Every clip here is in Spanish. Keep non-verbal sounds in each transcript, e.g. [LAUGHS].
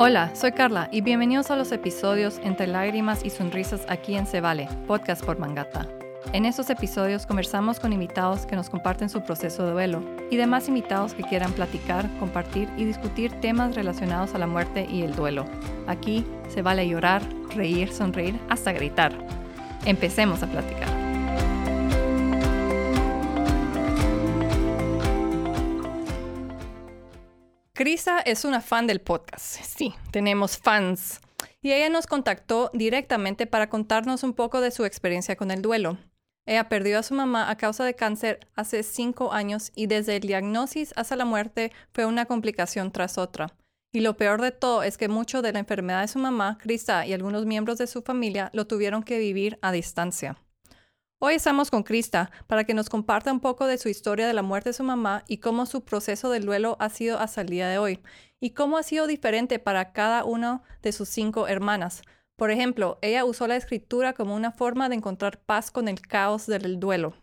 Hola, soy Carla y bienvenidos a los episodios Entre lágrimas y sonrisas aquí en Se Vale, podcast por Mangata. En estos episodios conversamos con invitados que nos comparten su proceso de duelo y demás invitados que quieran platicar, compartir y discutir temas relacionados a la muerte y el duelo. Aquí se vale llorar, reír, sonreír, hasta gritar. Empecemos a platicar. Crisa es una fan del podcast. Sí, tenemos fans. Y ella nos contactó directamente para contarnos un poco de su experiencia con el duelo. Ella perdió a su mamá a causa de cáncer hace cinco años y desde el diagnóstico hasta la muerte fue una complicación tras otra. Y lo peor de todo es que mucho de la enfermedad de su mamá, Krista, y algunos miembros de su familia lo tuvieron que vivir a distancia. Hoy estamos con Krista para que nos comparta un poco de su historia de la muerte de su mamá y cómo su proceso de duelo ha sido hasta el día de hoy, y cómo ha sido diferente para cada una de sus cinco hermanas, por ejemplo, ella usó la escritura como una forma de encontrar paz con el caos del duelo.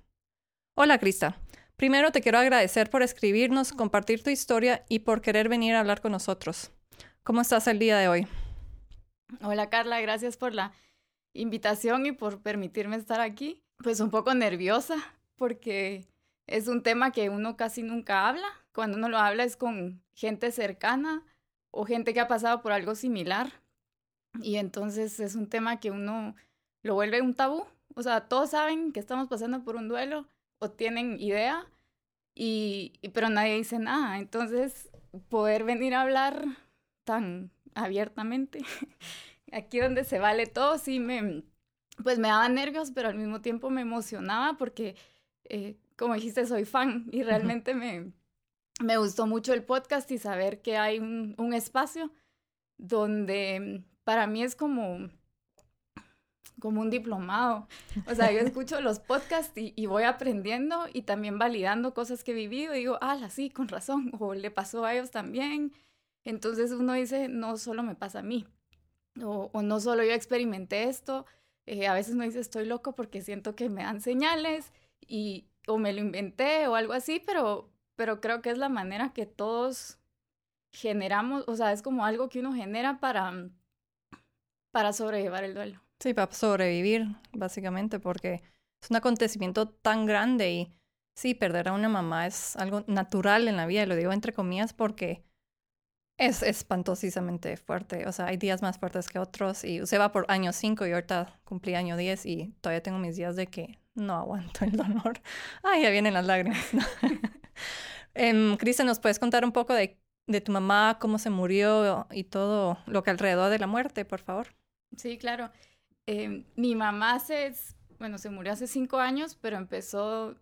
Hola, Krista. Primero te quiero agradecer por escribirnos, compartir tu historia y por querer venir a hablar con nosotros. ¿Cómo estás el día de hoy? Hola, Carla. Gracias por la invitación y por permitirme estar aquí. Pues un poco nerviosa porque es un tema que uno casi nunca habla. Cuando uno lo habla es con gente cercana o gente que ha pasado por algo similar. Y entonces es un tema que uno lo vuelve un tabú. O sea, todos saben que estamos pasando por un duelo o tienen idea, y, pero nadie dice nada. Entonces, poder venir a hablar tan abiertamente, [LAUGHS] aquí donde se vale todo, sí me, pues me daba nervios, pero al mismo tiempo me emocionaba porque, eh, como dijiste, soy fan y realmente me, me gustó mucho el podcast y saber que hay un, un espacio donde para mí es como, como un diplomado. O sea, yo [LAUGHS] escucho los podcasts y, voy aprendiendo y también validando cosas que he vivido y digo, ah, sí, con razón, o le pasó a ellos también. Entonces uno dice, no solo me pasa a mí, o, no solo yo experimenté esto. Eh, a veces uno dice, estoy loco porque siento que me dan señales y, o me lo inventé o algo así, pero, pero creo que es la manera que todos generamos, o sea, es como algo que uno genera para para sobrellevar el duelo. Sí, para sobrevivir, básicamente, porque es un acontecimiento tan grande y sí, perder a una mamá es algo natural en la vida, y lo digo entre comillas porque es espantosamente fuerte. O sea, hay días más fuertes que otros y usted va por año 5 y ahorita cumplí año 10 y todavía tengo mis días de que no aguanto el dolor. [LAUGHS] Ay, ya vienen las lágrimas. [LAUGHS] eh, Cristian, ¿nos puedes contar un poco de, de tu mamá, cómo se murió y todo lo que alrededor de la muerte, por favor? Sí, claro. Em, mi mamá se, bueno, se murió hace cinco años, pero empezó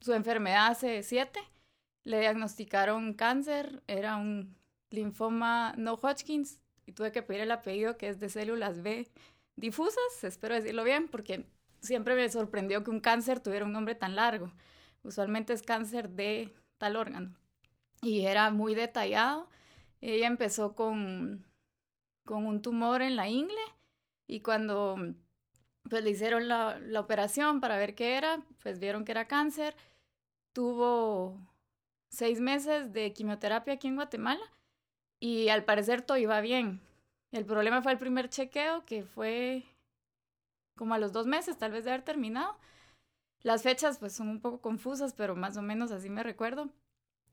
su enfermedad hace siete. Le diagnosticaron cáncer, era un linfoma no Hodgkins y tuve que pedir el apellido que es de células B difusas, espero decirlo bien, porque siempre me sorprendió que un cáncer tuviera un nombre tan largo. Usualmente es cáncer de tal órgano. Y era muy detallado. Ella empezó con con un tumor en la ingle y cuando pues le hicieron la, la operación para ver qué era, pues vieron que era cáncer. Tuvo seis meses de quimioterapia aquí en Guatemala y al parecer todo iba bien. El problema fue el primer chequeo que fue como a los dos meses tal vez de haber terminado. Las fechas pues son un poco confusas, pero más o menos así me recuerdo.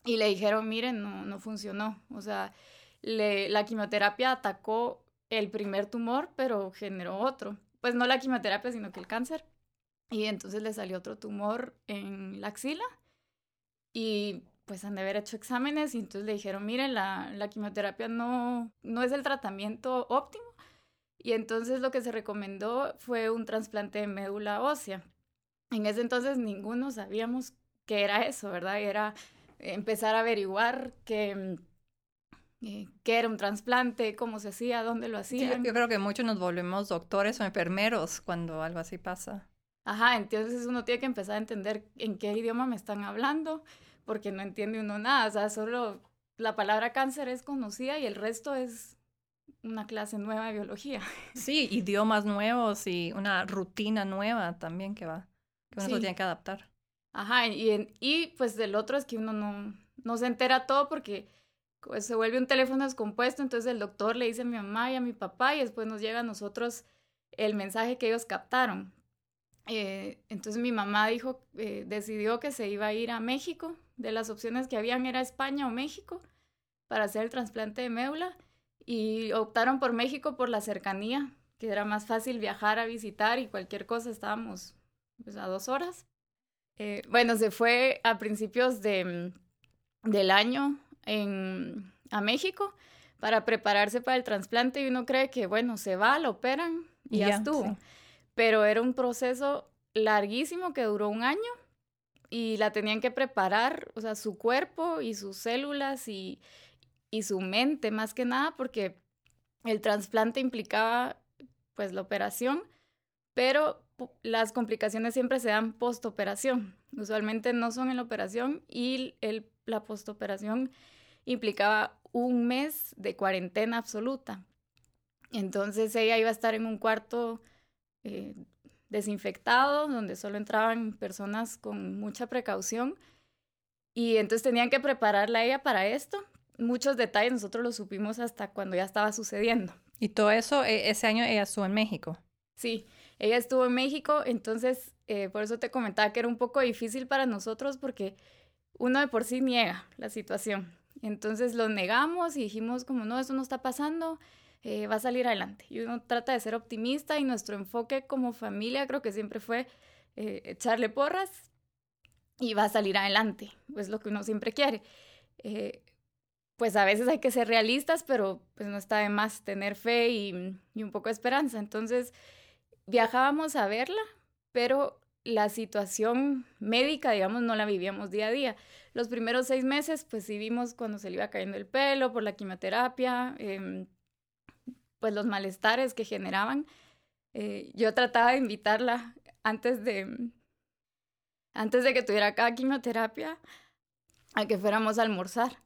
Y le dijeron, miren, no, no funcionó. O sea, la quimioterapia atacó el primer tumor, pero generó otro. Pues no la quimioterapia, sino que el cáncer. Y entonces le salió otro tumor en la axila. Y pues han de haber hecho exámenes y entonces le dijeron, miren, la, la quimioterapia no, no es el tratamiento óptimo. Y entonces lo que se recomendó fue un trasplante de médula ósea. En ese entonces ninguno sabíamos qué era eso, ¿verdad? Era empezar a averiguar que eh, qué era un trasplante, cómo se hacía, dónde lo hacían. yo creo que muchos nos volvemos doctores o enfermeros cuando algo así pasa. Ajá, entonces uno tiene que empezar a entender en qué idioma me están hablando, porque no entiende uno nada, o sea, solo la palabra cáncer es conocida y el resto es una clase nueva de biología. [LAUGHS] Sí, idiomas nuevos y una rutina nueva también que va, que uno se tiene que adaptar. Ajá, y, y pues del otro es que uno no, no se entera todo porque pues, se vuelve un teléfono descompuesto, entonces el doctor le dice a mi mamá y a mi papá y después nos llega a nosotros el mensaje que ellos captaron. Eh, entonces mi mamá dijo, eh, decidió que se iba a ir a México. De las opciones que habían era España o México para hacer el trasplante de médula y optaron por México por la cercanía, que era más fácil viajar a visitar y cualquier cosa estábamos pues, a dos horas. Eh, bueno, se fue a principios de, del año en, a México para prepararse para el trasplante y uno cree que, bueno, se va, lo operan y ya, estuvo. Pero era un proceso larguísimo que duró un año y la tenían que preparar, o sea, su cuerpo y sus células y, y su mente más que nada, porque el trasplante implicaba pues la operación, pero las complicaciones siempre se dan postoperación. Usualmente no son en la operación y el, la postoperación implicaba un mes de cuarentena absoluta. Entonces ella iba a estar en un cuarto eh, desinfectado, donde solo entraban personas con mucha precaución. Y entonces tenían que prepararla a ella para esto. Muchos detalles nosotros los supimos hasta cuando ya estaba sucediendo. ¿Y todo eso, e, ese año ella estuvo en México? Sí, ella estuvo en México, entonces eh, por eso te comentaba que era un poco difícil para nosotros porque uno de por sí niega la situación. Entonces lo negamos y dijimos como no, eso no está pasando, eh, va a salir adelante. Y uno trata de ser optimista y nuestro enfoque como familia creo que siempre fue eh, echarle porras y va a salir adelante, pues lo que uno siempre quiere. Eh, pues a veces hay que ser realistas, pero pues no está de más tener fe y, y un poco de esperanza. Entonces viajábamos a verla, pero la situación médica, digamos, no la vivíamos día a día. Los primeros seis meses, pues sí vimos cuando se le iba cayendo el pelo por la quimioterapia, eh, pues los malestares que generaban. Eh, yo trataba de invitarla antes de, antes de que tuviera cada quimioterapia a que fuéramos a almorzar.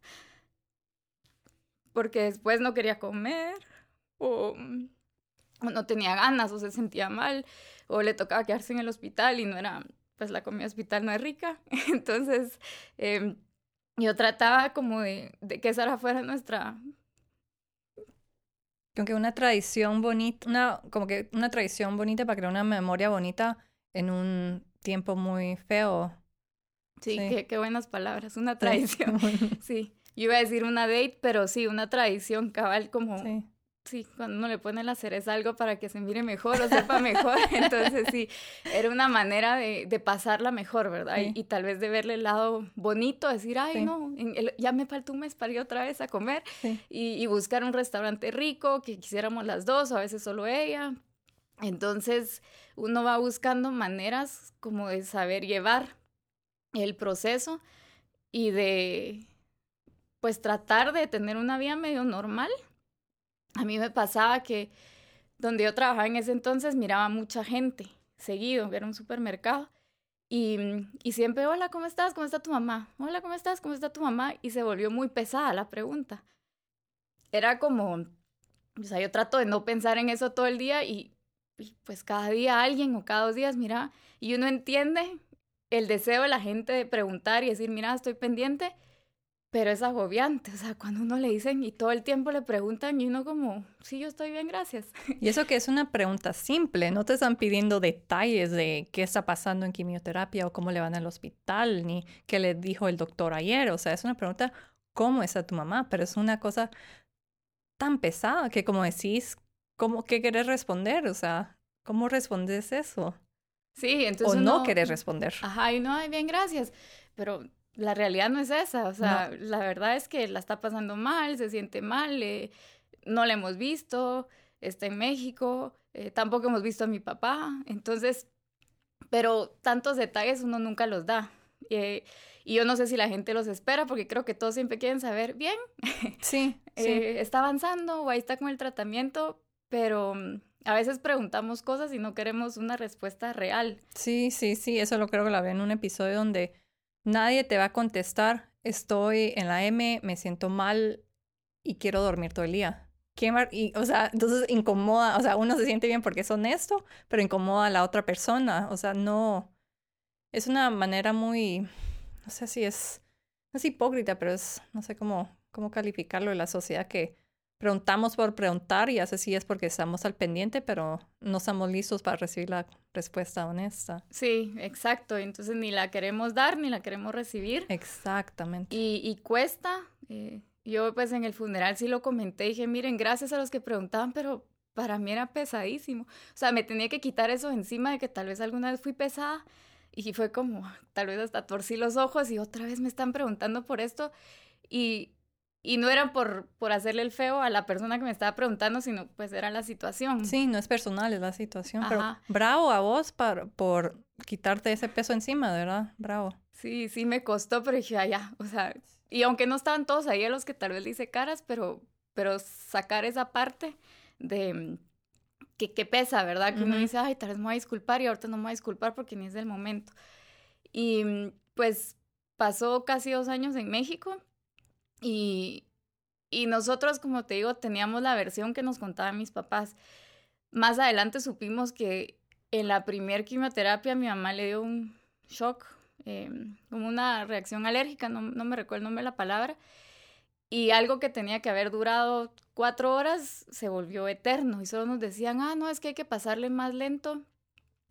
Porque después no quería comer o, no tenía ganas o se sentía mal o le tocaba quedarse en el hospital y no era, pues la comida hospital no es rica. [LAUGHS] Entonces em, yo trataba como de, de que esa fuera nuestra como que una tradición bonita, una, como que una tradición bonita para crear una memoria bonita en un tiempo muy feo. Sí, Qué, qué, buenas palabras, una tradición. [LAUGHS] Sí, yo iba a decir una date, pero sí, una tradición cabal como sí. Sí, cuando uno le pone la cereza algo para que se mire mejor o sepa mejor, [LAUGHS] entonces sí, era una manera de, de pasarla mejor, ¿verdad? Y, tal vez de verle el lado bonito, decir, ay, no, ya me faltó un mes para ir otra vez a comer y, y, buscar un restaurante rico, que quisiéramos las dos, o a veces solo ella. Entonces, uno va buscando maneras como de saber llevar el proceso y de, pues, tratar de tener una vida medio normal a mí me pasaba que donde yo trabajaba en ese entonces miraba mucha gente seguido, era un supermercado. Y, y, siempre, hola, ¿cómo estás? ¿Cómo está tu mamá? Hola, ¿cómo estás? ¿Cómo está tu mamá? Y se volvió muy pesada la pregunta. Era como, o sea, yo trato de no pensar en eso todo el día y, y pues cada día alguien o cada dos días, mira, y uno entiende el deseo de la gente de preguntar y decir, mira, estoy pendiente, pero es agobiante, o sea, cuando uno le dicen y todo el tiempo le preguntan y uno como, sí, yo estoy bien, gracias. [LAUGHS] Y eso que es una pregunta simple, no te están pidiendo detalles de qué está pasando en quimioterapia o cómo le van al hospital, ni qué le dijo el doctor ayer, o sea, es una pregunta, ¿cómo está tu mamá? Pero es una cosa tan pesada que como decís, ¿cómo, ¿qué querés responder? O sea, ¿cómo respondes eso? Sí, entonces... O no querés responder. Ajá, y no, bien, gracias, pero la realidad no es esa, o sea, la verdad es que la está pasando mal, se siente mal, eh, no la hemos visto, está en México, eh, tampoco hemos visto a mi papá, entonces, pero tantos detalles uno nunca los da. Eh, y yo no sé si la gente los espera, porque creo que todos siempre quieren saber, bien, [LAUGHS] sí, sí. está avanzando o ahí está con el tratamiento, pero mm, a veces preguntamos cosas y no queremos una respuesta real. Sí, sí, sí, eso lo creo que la ve en un episodio donde Nadie te va a contestar, estoy en la M, me siento mal y quiero dormir todo el día. Y, o sea, entonces incomoda, o sea, uno se siente bien porque es honesto, pero incomoda a la otra persona. O sea, no. Es una manera muy. No sé si es. Es hipócrita, pero es. No sé cómo, cómo calificarlo en la sociedad que preguntamos por preguntar y así sí es porque estamos al pendiente, pero no estamos listos para recibir la respuesta honesta. Sí, exacto. Entonces ni la queremos dar ni la queremos recibir. Exactamente. Y, y cuesta. Eh, yo pues en el funeral sí lo comenté, dije, miren, gracias a los que preguntaban, pero para mí era pesadísimo. O sea, me tenía que quitar eso encima de que tal vez alguna vez fui pesada y fue como, tal vez hasta torcí los ojos y otra vez me están preguntando por esto. Y, y no era por, por hacerle el feo a la persona que me estaba preguntando, sino pues era la situación. Sí, no es personal, es la situación. Pero bravo a vos por, por quitarte ese peso encima, ¿verdad? Bravo. Sí, sí me costó, pero dije, ya, o sea, y aunque no estaban todos ahí a los que tal vez le hice caras, pero, pero sacar esa parte de que, que pesa, ¿verdad? Que uno dice, ay, tal vez me voy a disculpar y ahorita no me voy a disculpar porque ni es del momento. Y pues pasó casi dos años en México y, nosotros, como te digo, teníamos la versión que nos contaban mis papás. Más adelante supimos que en la primer quimioterapia mi mamá le dio un shock, eh, como una reacción alérgica, no, no me recuerdo el nombre de la palabra, y algo que tenía que haber durado cuatro horas se volvió eterno y solo nos decían, ah, no, es que hay que pasarle más lento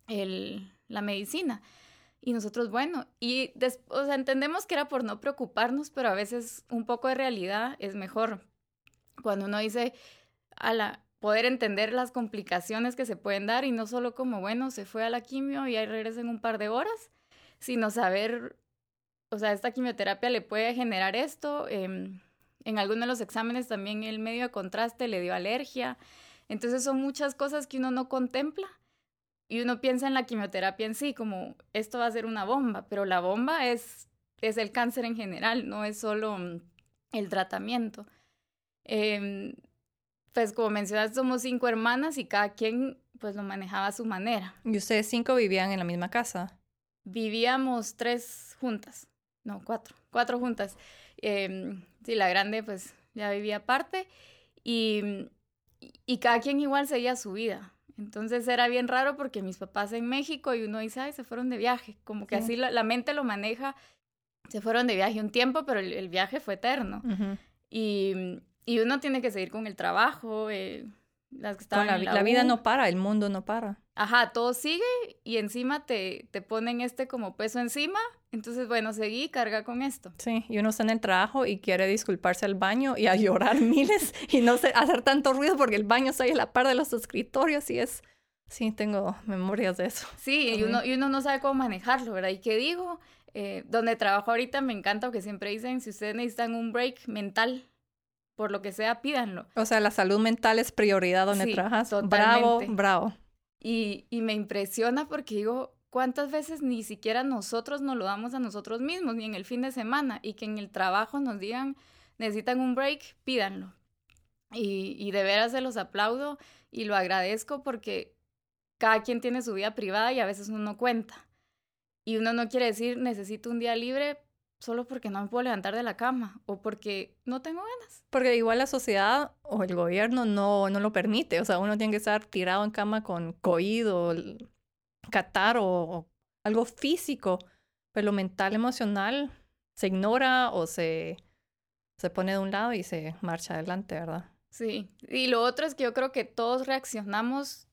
el, la medicina. Y nosotros, bueno, y o sea, entendemos que era por no preocuparnos, pero a veces un poco de realidad es mejor. Cuando uno dice, a la poder entender las complicaciones que se pueden dar y no solo como, bueno, se fue a la quimio y ahí regresa en un par de horas, sino saber, o sea, esta quimioterapia le puede generar esto. Em, en algunos de los exámenes también el medio de contraste le dio alergia. Entonces son muchas cosas que uno no contempla y uno piensa en la quimioterapia en sí, como esto va a ser una bomba, pero la bomba es, es el cáncer en general, no es solo mm, el tratamiento. Em, pues como mencionaste, somos cinco hermanas y cada quien pues lo manejaba a su manera. ¿Y ustedes cinco vivían en la misma casa? Vivíamos tres juntas, no, cuatro, cuatro juntas. Em, sí, la grande pues ya vivía aparte y, y cada quien igual seguía su vida. Entonces era bien raro porque mis papás en México y uno dice, ay, se fueron de viaje, como que así la, mente lo maneja, se fueron de viaje un tiempo, pero el, viaje fue eterno. y, y, uno tiene que seguir con el trabajo, eh, las que estaban la, la, la, vida no para, el mundo no para. Ajá, todo sigue y encima te, te ponen este como peso encima. Entonces, bueno, seguí, carga con esto. Sí, y uno está en el trabajo y quiere disculparse al baño y a [LAUGHS] llorar miles y no sé, hacer tanto ruido porque el baño está ahí a la par de los escritorios y es... Sí, tengo memorias de eso. Sí, y uno, y uno no sabe cómo manejarlo, ¿verdad? ¿Y qué digo? Eh, donde trabajo ahorita me encanta que siempre dicen, si ustedes necesitan un break mental, por lo que sea, pídanlo. O sea, la salud mental es prioridad donde trabajas. Bravo, bravo. Y, y me impresiona porque digo, ¿cuántas veces ni siquiera nosotros nos lo damos a nosotros mismos, ni en el fin de semana? Y que en el trabajo nos digan, necesitan un break, pídanlo. Y, y de veras se los aplaudo y lo agradezco porque cada quien tiene su vida privada y a veces uno no cuenta. Y uno no quiere decir, necesito un día libre solo porque no me puedo levantar de la cama o porque no tengo ganas. Porque igual la sociedad o el gobierno no, no lo permite. O sea, uno tiene que estar tirado en cama con COVID o catar o, algo físico. Pero lo mental, emocional, se ignora o se, se pone de un lado y se marcha adelante, ¿verdad? Sí. Y lo otro es que yo creo que todos reaccionamos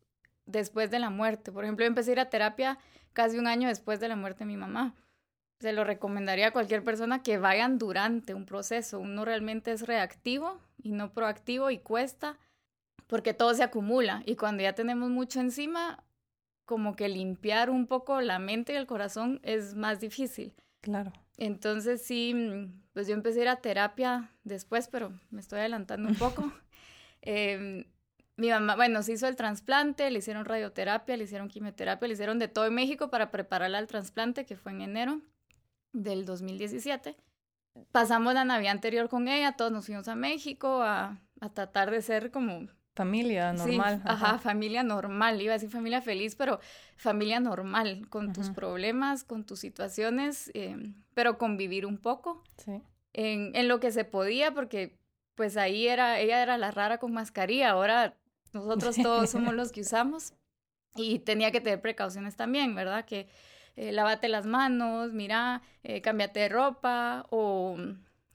después de la muerte. Por ejemplo, yo empecé a ir a terapia casi un año después de la muerte de mi mamá se lo recomendaría a cualquier persona que vayan durante un proceso. Uno realmente es reactivo y no proactivo y cuesta porque todo se acumula y cuando ya tenemos mucho encima, como que limpiar un poco la mente y el corazón es más difícil. Claro. Entonces sí, pues yo empecé a ir a terapia después, pero me estoy adelantando un poco. [LAUGHS] Em, mi mamá, bueno, se hizo el trasplante, le hicieron radioterapia, le hicieron quimioterapia, le hicieron de todo en México para prepararla al trasplante, que fue en enero del 2017. Pasamos la Navidad anterior con ella, todos nos fuimos a México a, a tratar de ser como... Familia normal. ajá. familia normal. Iba a decir familia feliz, pero familia normal, con tus problemas, con tus situaciones, eh, pero convivir un poco. Sí. En, en lo que se podía, porque pues ahí era, ella era la rara con mascarilla, ahora nosotros todos somos [LAUGHS] los que usamos y tenía que tener precauciones también, ¿verdad? Que eh, lávate las manos, mira, eh, cámbiate de ropa o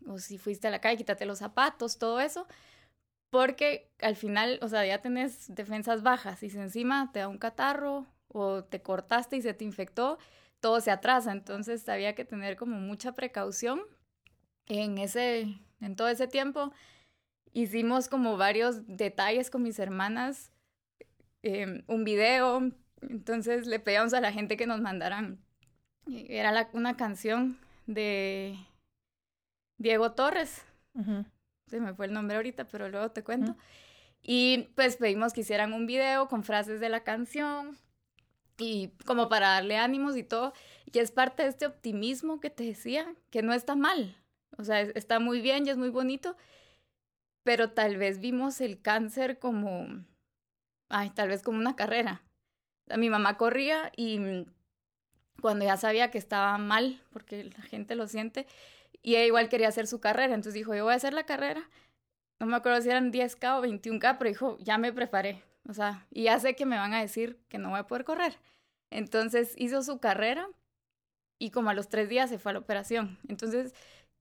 o si fuiste a la calle, quítate los zapatos, todo eso, porque al final, o sea, ya tenés defensas bajas y si encima te da un catarro o te cortaste y se te infectó, todo se atrasa, entonces había que tener como mucha precaución en ese, en todo ese tiempo. Hicimos como varios detalles con mis hermanas, em, un video, entonces le pedíamos a la gente que nos mandaran, era una canción de Diego Torres, se me fue el nombre ahorita, pero luego te cuento. Y pues pedimos que hicieran un video con frases de la canción y como para darle ánimos y todo. Y es parte de este optimismo que te decía, que no está mal. O sea, está muy bien y es muy bonito, pero tal vez vimos el cáncer como, ay, tal vez como una carrera. Mi mamá corría y cuando ya sabía que estaba mal, porque la gente lo siente, y ella igual quería hacer su carrera, entonces dijo, yo voy a hacer la carrera, no me acuerdo si eran 10K o 21K, pero dijo, ya me preparé, o sea, y ya sé que me van a decir que no voy a poder correr. Entonces hizo su carrera y como a los tres días se fue a la operación. Entonces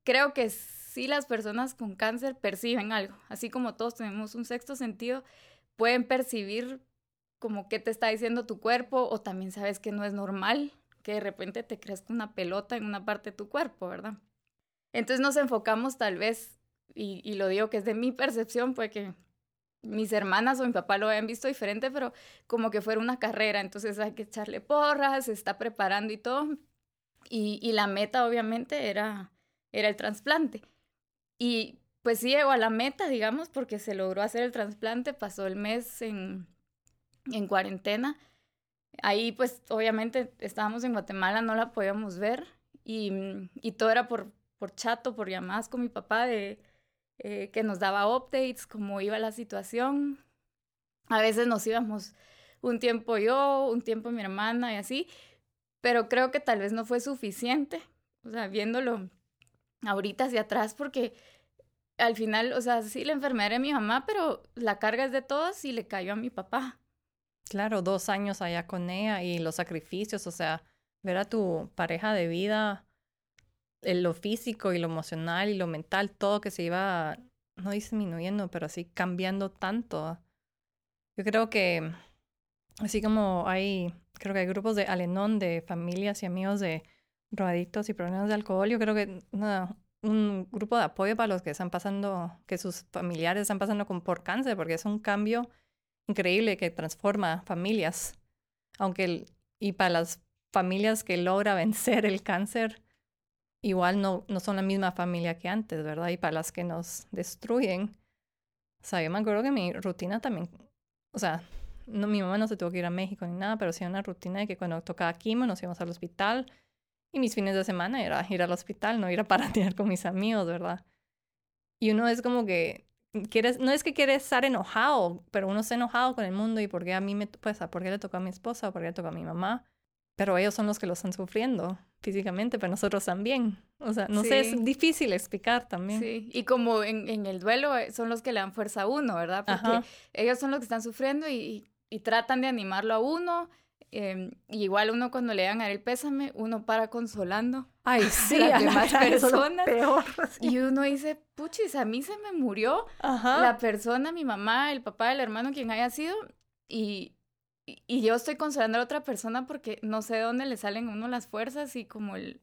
creo que sí las personas con cáncer perciben algo, así como todos tenemos un sexto sentido, pueden percibir como qué te está diciendo tu cuerpo o también sabes que no es normal que de repente te crezca una pelota en una parte de tu cuerpo, ¿verdad? Entonces nos enfocamos tal vez, y, lo digo que es de mi percepción, pues que mis hermanas o mi papá lo habían visto diferente, pero como que fuera una carrera, entonces hay que echarle porras, se está preparando y todo. Y, y la meta obviamente era, era el trasplante. Y pues sí llegó a la meta, digamos, porque se logró hacer el trasplante, pasó el mes en, en cuarentena. Ahí pues obviamente estábamos en Guatemala, no la podíamos ver y, y todo era por, por chato, por llamadas con mi papá de eh, que nos daba updates, cómo iba la situación. A veces nos íbamos un tiempo yo, un tiempo mi hermana y así, pero creo que tal vez no fue suficiente, o sea, viéndolo ahorita hacia atrás, porque al final, o sea, sí, la enfermedad era mi mamá, pero la carga es de todos y le cayó a mi papá. Claro, dos años allá con ella y los sacrificios, o sea, ver a tu pareja de vida lo físico y lo emocional y lo mental, todo que se iba, no disminuyendo, pero así cambiando tanto. Yo creo que, así como hay, creo que hay grupos de Alenón, de familias y amigos de drogadictos y problemas de alcohol, yo creo que un grupo de apoyo para los que están pasando, que sus familiares están pasando con, por cáncer, porque es un cambio increíble que transforma familias. Aunque, y para las familias que logra vencer el cáncer, igual no, no son la misma familia que antes, ¿verdad? Y para las que nos destruyen, o sea, yo me acuerdo que mi rutina también, o sea, no, mi mamá no se tuvo que ir a México ni nada, pero sí una rutina de que cuando tocaba quimo nos íbamos al hospital y mis fines de semana era ir al hospital, no ir a [LAUGHS] paratear con mis amigos, ¿verdad? Y uno es como que quieres, no es que quieres estar enojado, pero uno está enojado con el mundo y por qué a mí me, pues, por qué le tocó a mi esposa, por qué le tocó a mi mamá, pero ellos son los que lo están sufriendo físicamente, pero nosotros también. O sea, no sé, es difícil explicar también. Sí, y como en, en, el duelo eh, son los que le dan fuerza a uno, ¿verdad? Porque ellos son los que están sufriendo y, y, tratan de animarlo a uno. Eh, y igual uno cuando le dan a el pésame, uno para consolando. Ay, [LAUGHS] sí, a las demás personas. Peor, [LAUGHS] Y uno dice, puchis, a mí se me murió la persona, mi mamá, el papá, el hermano, quien haya sido, y, y yo estoy consolando a la otra persona porque no sé de dónde le salen a uno las fuerzas y como el,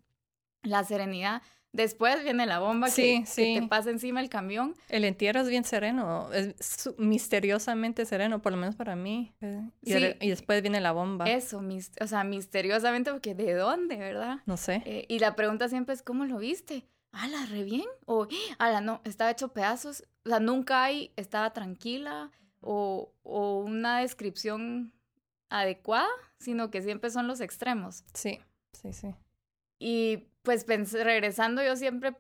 la serenidad. Después viene la bomba que, te pasa encima el camión. El entierro es bien sereno, es misteriosamente sereno, por lo menos para mí. Eh, y, y después viene la bomba. Eso, o sea, misteriosamente, porque ¿de dónde, verdad? No sé. Eh, y la pregunta siempre es, ¿cómo lo viste? ¿Ala, re bien? O, ala, no, estaba hecho pedazos. O sea, nunca hay, estaba tranquila o, o una descripción adecuada, sino que siempre son los extremos. Sí, sí, sí. Y pues regresando, yo siempre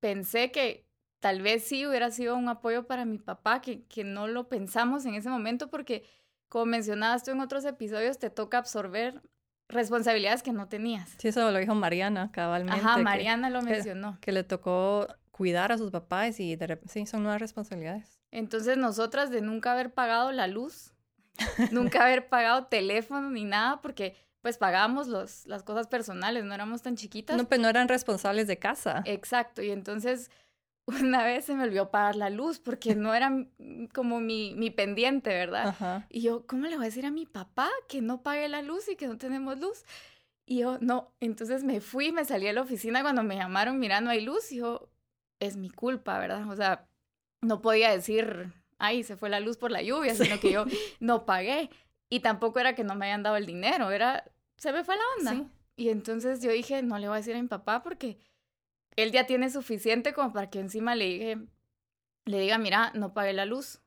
pensé que tal vez sí hubiera sido un apoyo para mi papá, que, que no lo pensamos en ese momento porque, como mencionabas tú en otros episodios, te toca absorber responsabilidades que no tenías. Sí, eso lo dijo Mariana cabalmente. Ajá, Mariana lo mencionó. Que, le tocó cuidar a sus papás y de sí, son nuevas responsabilidades. Entonces nosotras de nunca haber pagado la luz, nunca haber pagado teléfono ni nada, porque pues pagábamos los, las cosas personales, no éramos tan chiquitas. No, pero no eran responsables de casa. Exacto, y entonces [LAUGHS] una vez se me olvidó apagar la luz porque no era como mi, mi pendiente, ¿verdad? Y yo, ¿cómo le voy a decir a mi papá que no pague la luz y que no tenemos luz? Y yo, no, entonces me fui, me salí a la oficina cuando me llamaron, mira, no hay luz, y yo, es mi culpa, ¿verdad? O sea, no podía decir, ay, se fue la luz por la lluvia, sino que yo no pagué. Y tampoco era que no me hayan dado el dinero, era, se me fue la onda. Y entonces yo dije, no le voy a decir a mi papá porque él ya tiene suficiente como para que encima le dije, le diga, mira, no pagué la luz.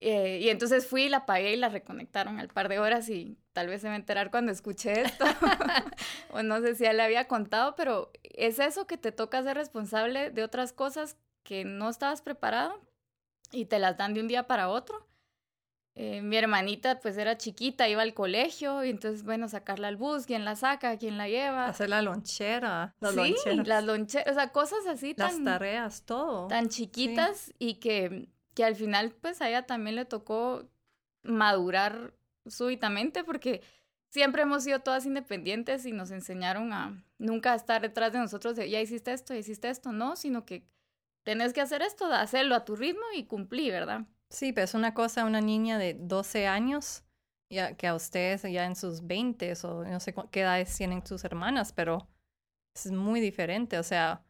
Eh, y entonces fui, la pagué y la reconectaron al par de horas y tal vez se va a enterar cuando escuché esto. [LAUGHS] [LAUGHS] o no sé si ya le había contado, pero es eso que te toca ser responsable de otras cosas que no estabas preparado y te las dan de un día para otro. Eh, mi hermanita pues era chiquita, iba al colegio y entonces, bueno, sacarla al bus, quién la saca, quién la lleva. Hacer la lonchera. Las sí, las loncheras, o sea, cosas así tan... Las tareas, todo. Tan chiquitas y que, que al final pues a ella también le tocó madurar súbitamente porque siempre hemos sido todas independientes y nos enseñaron a nunca estar detrás de nosotros de ya hiciste esto, ya hiciste esto, no, sino que tenés que hacer esto, hacerlo a tu ritmo y cumplir, ¿verdad? Sí, pero es una cosa una niña de 12 años ya, que a ustedes ya en sus 20 o no sé qué edades tienen sus hermanas, pero es muy diferente. O sea,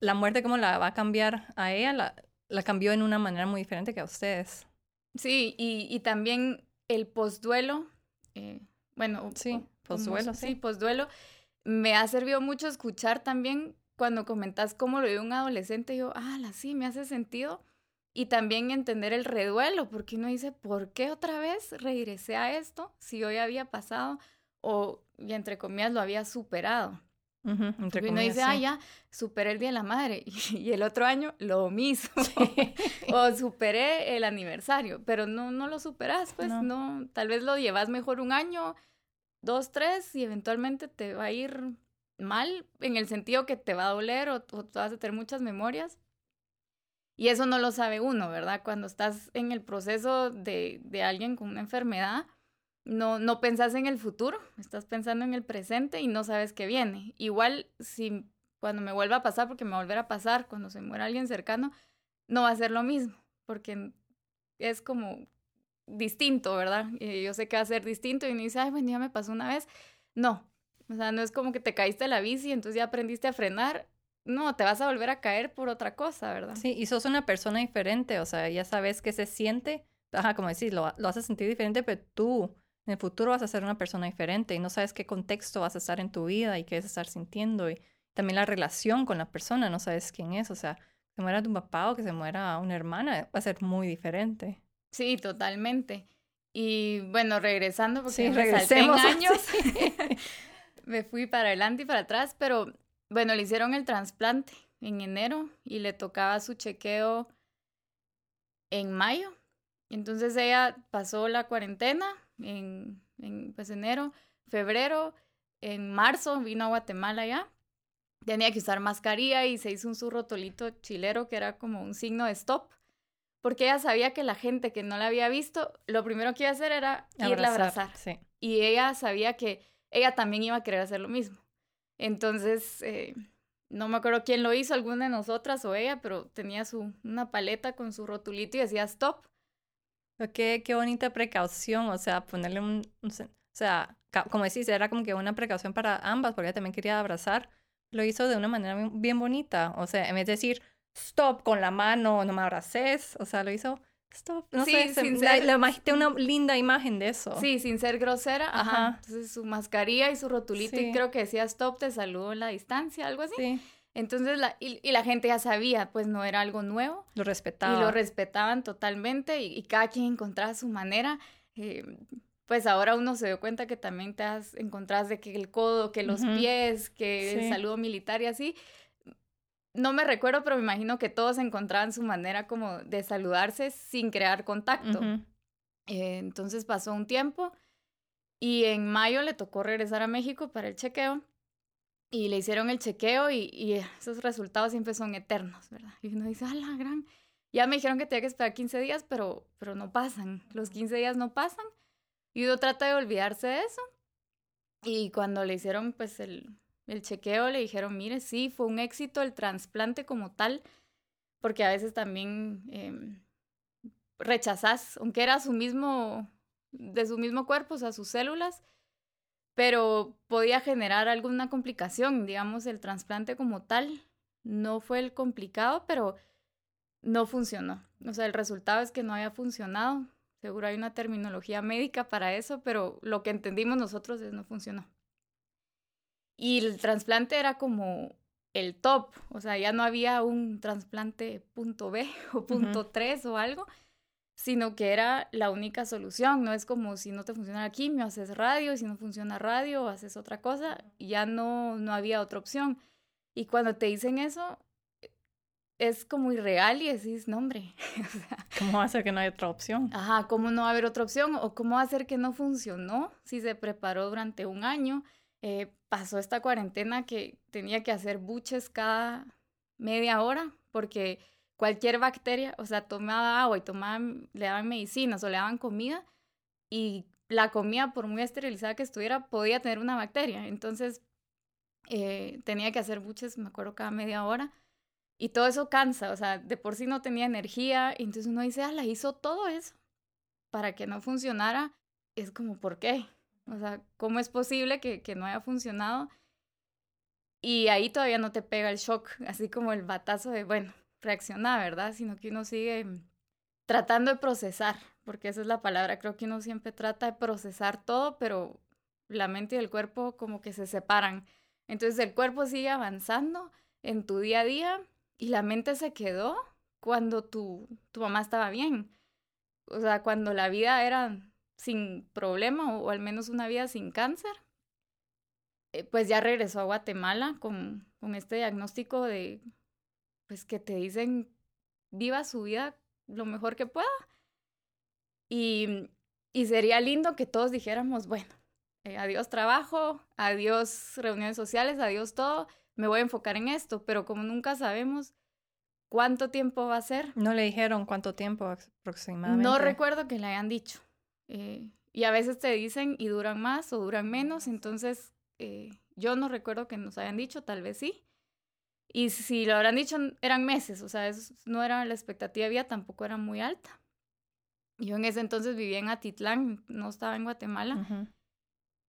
la muerte como la va a cambiar a ella, la, la cambió en una manera muy diferente que a ustedes. Sí, y, y también el postduelo, eh, bueno, sí, postduelo, sí, postduelo, me ha servido mucho escuchar también cuando comentas cómo lo vive un adolescente, yo, ah, sí, me hace sentido y también entender el reduelo, porque uno dice, ¿por qué otra vez regresé a esto si hoy había pasado o, y entre comillas, lo había superado? entre y uno dice, ah, ya, superé el Día de la Madre [LAUGHS] y, el otro año lo mismo. [LAUGHS] o superé el aniversario, pero no, no lo superas, pues no. tal vez lo llevas mejor un año, dos, tres y eventualmente te va a ir mal en el sentido que te va a doler o, o vas a tener muchas memorias, y eso no lo sabe uno, ¿verdad? Cuando estás en el proceso de, de alguien con una enfermedad, no, no pensás en el futuro, estás pensando en el presente y no sabes qué viene. Igual si cuando me vuelva a pasar, porque me va a a pasar, cuando se muera alguien cercano, no va a ser lo mismo, porque es como distinto, ¿verdad? Y yo sé que va a ser distinto y uno dice, ay, bueno, ya me pasó una vez. No, o sea, no es como que te caíste de la bici entonces ya aprendiste a frenar no, te vas a volver a caer por otra cosa, ¿verdad? Sí, y sos una persona diferente, o sea, ya sabes qué se siente, ajá, como decís, lo, lo a sentir diferente, pero tú en el futuro vas a ser una persona diferente y no sabes qué contexto vas a estar en tu vida y qué vas a estar sintiendo y también la relación con la persona, no sabes quién es, o sea, que se muera tu papá o que se muera una hermana, va a ser muy diferente. Sí, totalmente. Y bueno, regresando, porque sí, regresemos [LAUGHS] años, [LAUGHS] me fui para adelante y para atrás, pero bueno, le hicieron el trasplante en enero y le tocaba su chequeo en mayo. Entonces ella pasó la cuarentena en, en pues enero, febrero, en marzo vino a Guatemala ya. Tenía que usar mascarilla y se hizo un surrotolito chilero que era como un signo de stop. Porque ella sabía que la gente que no la había visto, lo primero que iba a hacer era irla a abrazar. Y ella sabía que ella también iba a querer hacer lo mismo. Entonces, eh, no me acuerdo quién lo hizo, alguna de nosotras o ella, pero tenía su, una paleta con su rotulito y decía stop. Qué, qué bonita precaución, o sea, ponerle un, o sea, como decís, era como que una precaución para ambas, porque ella también quería abrazar. Lo hizo de una manera bien bonita, o sea, en vez de decir stop con la mano, no me abraces, o sea, lo hizo Stop. No sí, sé, sin ser... una linda imagen de eso. Sí, sin ser grosera. Ajá. Entonces su mascarilla y su rotulito y creo que decía stop, te saludo en la distancia, algo así. Sí. Entonces, la, y, la gente ya sabía, pues no era algo nuevo. Lo respetaban. Y lo respetaban totalmente y, cada quien encontraba su manera. Eh, pues ahora uno se dio cuenta que también te has encontrado de que el codo, que los pies, que el saludo militar y así no me recuerdo, pero me imagino que todos encontraban su manera como de saludarse sin crear contacto. Eh, entonces pasó un tiempo y en mayo le tocó regresar a México para el chequeo y le hicieron el chequeo y, esos resultados siempre son eternos, ¿verdad? Y uno dice, ah, la gran, ya me dijeron que tenía que esperar 15 días, pero, pero no pasan, los 15 días no pasan y uno trata de olvidarse de eso. Y cuando le hicieron pues el, el chequeo le dijeron, mire, sí, fue un éxito el trasplante como tal. porque a veces también eh, rechazás, aunque era su mismo, de su mismo cuerpo, o sea, sus células, pero podía generar alguna complicación, digamos, el trasplante como tal no fue el complicado, pero no funcionó. O sea, el resultado es que no había funcionado. Seguro hay una terminología médica para eso, pero lo que entendimos nosotros es no funcionó. Y el trasplante era como el top, o sea, ya no había un trasplante punto B [LAUGHS] o punto 3 o algo, sino que era la única solución, no es como si no te funciona la quimio, haces radio, y si no funciona radio, haces otra cosa, ya no, no había otra opción. Y cuando te dicen eso, es como irreal y decís, no, hombre. [LAUGHS] ¿Cómo va a ser que no hay otra opción? Ajá, ¿cómo no va a haber otra opción? ¿O cómo va a ser que no funcionó si se preparó durante un año? Eh, pasó esta cuarentena que tenía que hacer buches cada media hora porque cualquier bacteria, o sea, tomaba agua y tomaba, le daban medicinas o le daban comida y la comida, por muy esterilizada que estuviera, podía tener una bacteria. Entonces, eh, tenía que hacer buches, me acuerdo, cada media hora. Y todo eso cansa, o sea, de por sí no tenía energía. Y entonces uno dice, ah, la hizo todo eso para que no funcionara. Es como, ¿por qué? O sea, ¿cómo es posible que, que no haya funcionado? Y ahí todavía no te pega el shock, [LAUGHS] así como el batazo de, bueno, reacciona, ¿verdad? Sino que uno sigue tratando de procesar, porque esa es la palabra, creo que uno siempre trata de procesar todo, pero la mente y el cuerpo como que se separan. Entonces el cuerpo sigue avanzando en tu día a día y la mente se quedó cuando tu, tu mamá estaba bien. O sea, cuando la vida era sin problema o, al menos una vida sin cáncer. Eh, pues ya regresó a Guatemala con, con este diagnóstico de, pues que te dicen, viva su vida lo mejor que pueda. Y, y sería lindo que todos dijéramos, bueno, eh, adiós trabajo, adiós reuniones sociales, adiós todo, me voy a enfocar en esto, pero como nunca sabemos cuánto tiempo va a ser. No le dijeron cuánto tiempo aproximadamente. No recuerdo que le hayan dicho. Eh, y a veces te dicen y duran más o duran menos, entonces eh, yo no recuerdo que nos hayan dicho, tal vez sí. Y si lo habrán dicho, eran meses, o sea, eso no era la expectativa, vía tampoco era muy alta. Yo en ese entonces vivía en Atitlán, no estaba en Guatemala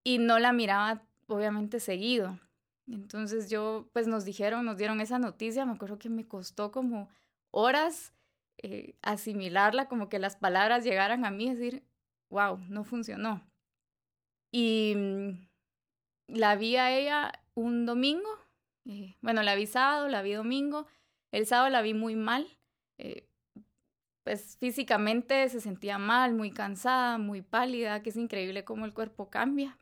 y no la miraba obviamente seguido. Entonces yo, pues nos dijeron, nos dieron esa noticia, me acuerdo que me costó como horas eh, asimilarla, como que las palabras llegaran a mí, decir, wow, no funcionó. Y mm, la vi a ella un domingo, eh, bueno, la vi sábado, la vi domingo, el sábado la vi muy mal, eh, pues físicamente se sentía mal, muy cansada, muy pálida, que es increíble cómo el cuerpo cambia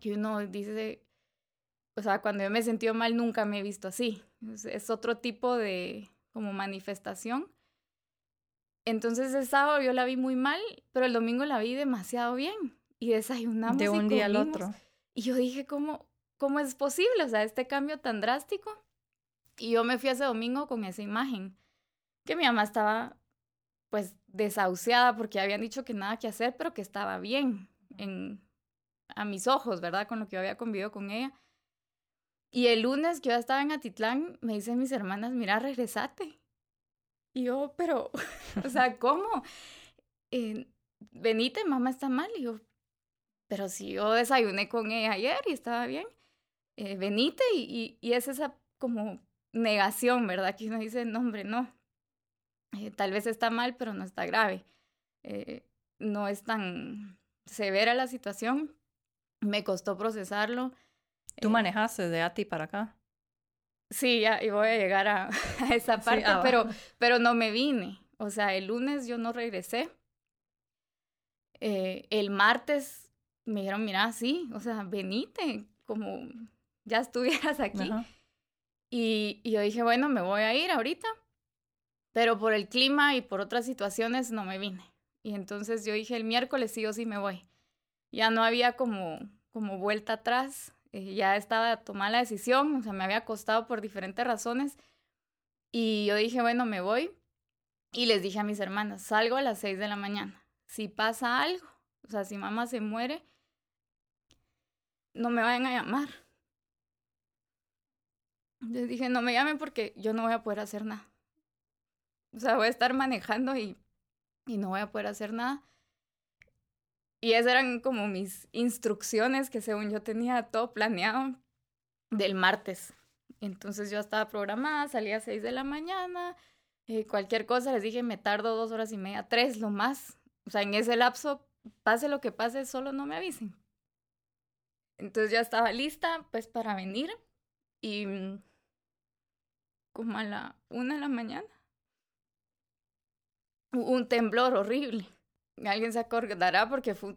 que uno dice, o sea, cuando yo me he sentido mal nunca me he visto así. Es, otro tipo de como manifestación. Entonces el sábado yo la vi muy mal, pero el domingo la vi demasiado bien y desayunamos. De un día al otro. Y yo dije, ¿cómo, ¿cómo es posible? O sea, este cambio tan drástico. Y yo me fui ese domingo con esa imagen, que mi mamá estaba pues desahuciada porque habían dicho que nada que hacer, pero que estaba bien en, a mis ojos, ¿verdad? Con lo que yo había convivido con ella. Y el lunes que yo estaba en Atitlán, me dicen mis hermanas, mira, regresate. Y yo, pero, [LAUGHS] o sea, ¿cómo? Eh, venite, mamá está mal. Y yo, pero si yo desayuné con ella ayer y estaba bien, eh, venite. Y, y, es esa como negación, ¿verdad? Que uno dice, no, hombre, no. Eh, tal vez está mal, pero no está grave. Eh, no es tan severa la situación, me costó procesarlo. ¿Tú eh, manejaste de Ati para acá? Sí, ya, y voy a llegar a, [LAUGHS] esa parte, pero, pero no me vine. O sea, el lunes yo no regresé. Eh, el martes me dijeron, mira, sí, o sea, venite, como ya estuvieras aquí. Y, y yo dije, bueno, me voy a ir ahorita, pero por el clima y por otras situaciones no me vine. Y entonces yo dije, el miércoles sí o sí me voy ya no había como, como vuelta atrás, eh, ya estaba tomada la decisión, o sea, me había costado por diferentes razones. Y yo dije, bueno, me voy. Y les dije a mis hermanas, salgo a las seis de la mañana. Si pasa algo, o sea, si mamá se muere, no me vayan a llamar. Les dije, no me llamen porque yo no voy a poder hacer nada. o sea, voy a estar manejando y, y no voy a poder hacer nada. Y esas eran como mis instrucciones que según yo tenía todo planeado del martes. Entonces yo estaba programada, salía a 6 de la mañana, eh, cualquier cosa, les dije, me tardo dos horas y media, tres, lo más. O sea, en ese lapso, pase lo que pase, solo no me avisen. Entonces ya estaba lista, pues, para venir. Y mm, como a la una de la mañana, un temblor horrible. Alguien se acordará porque fue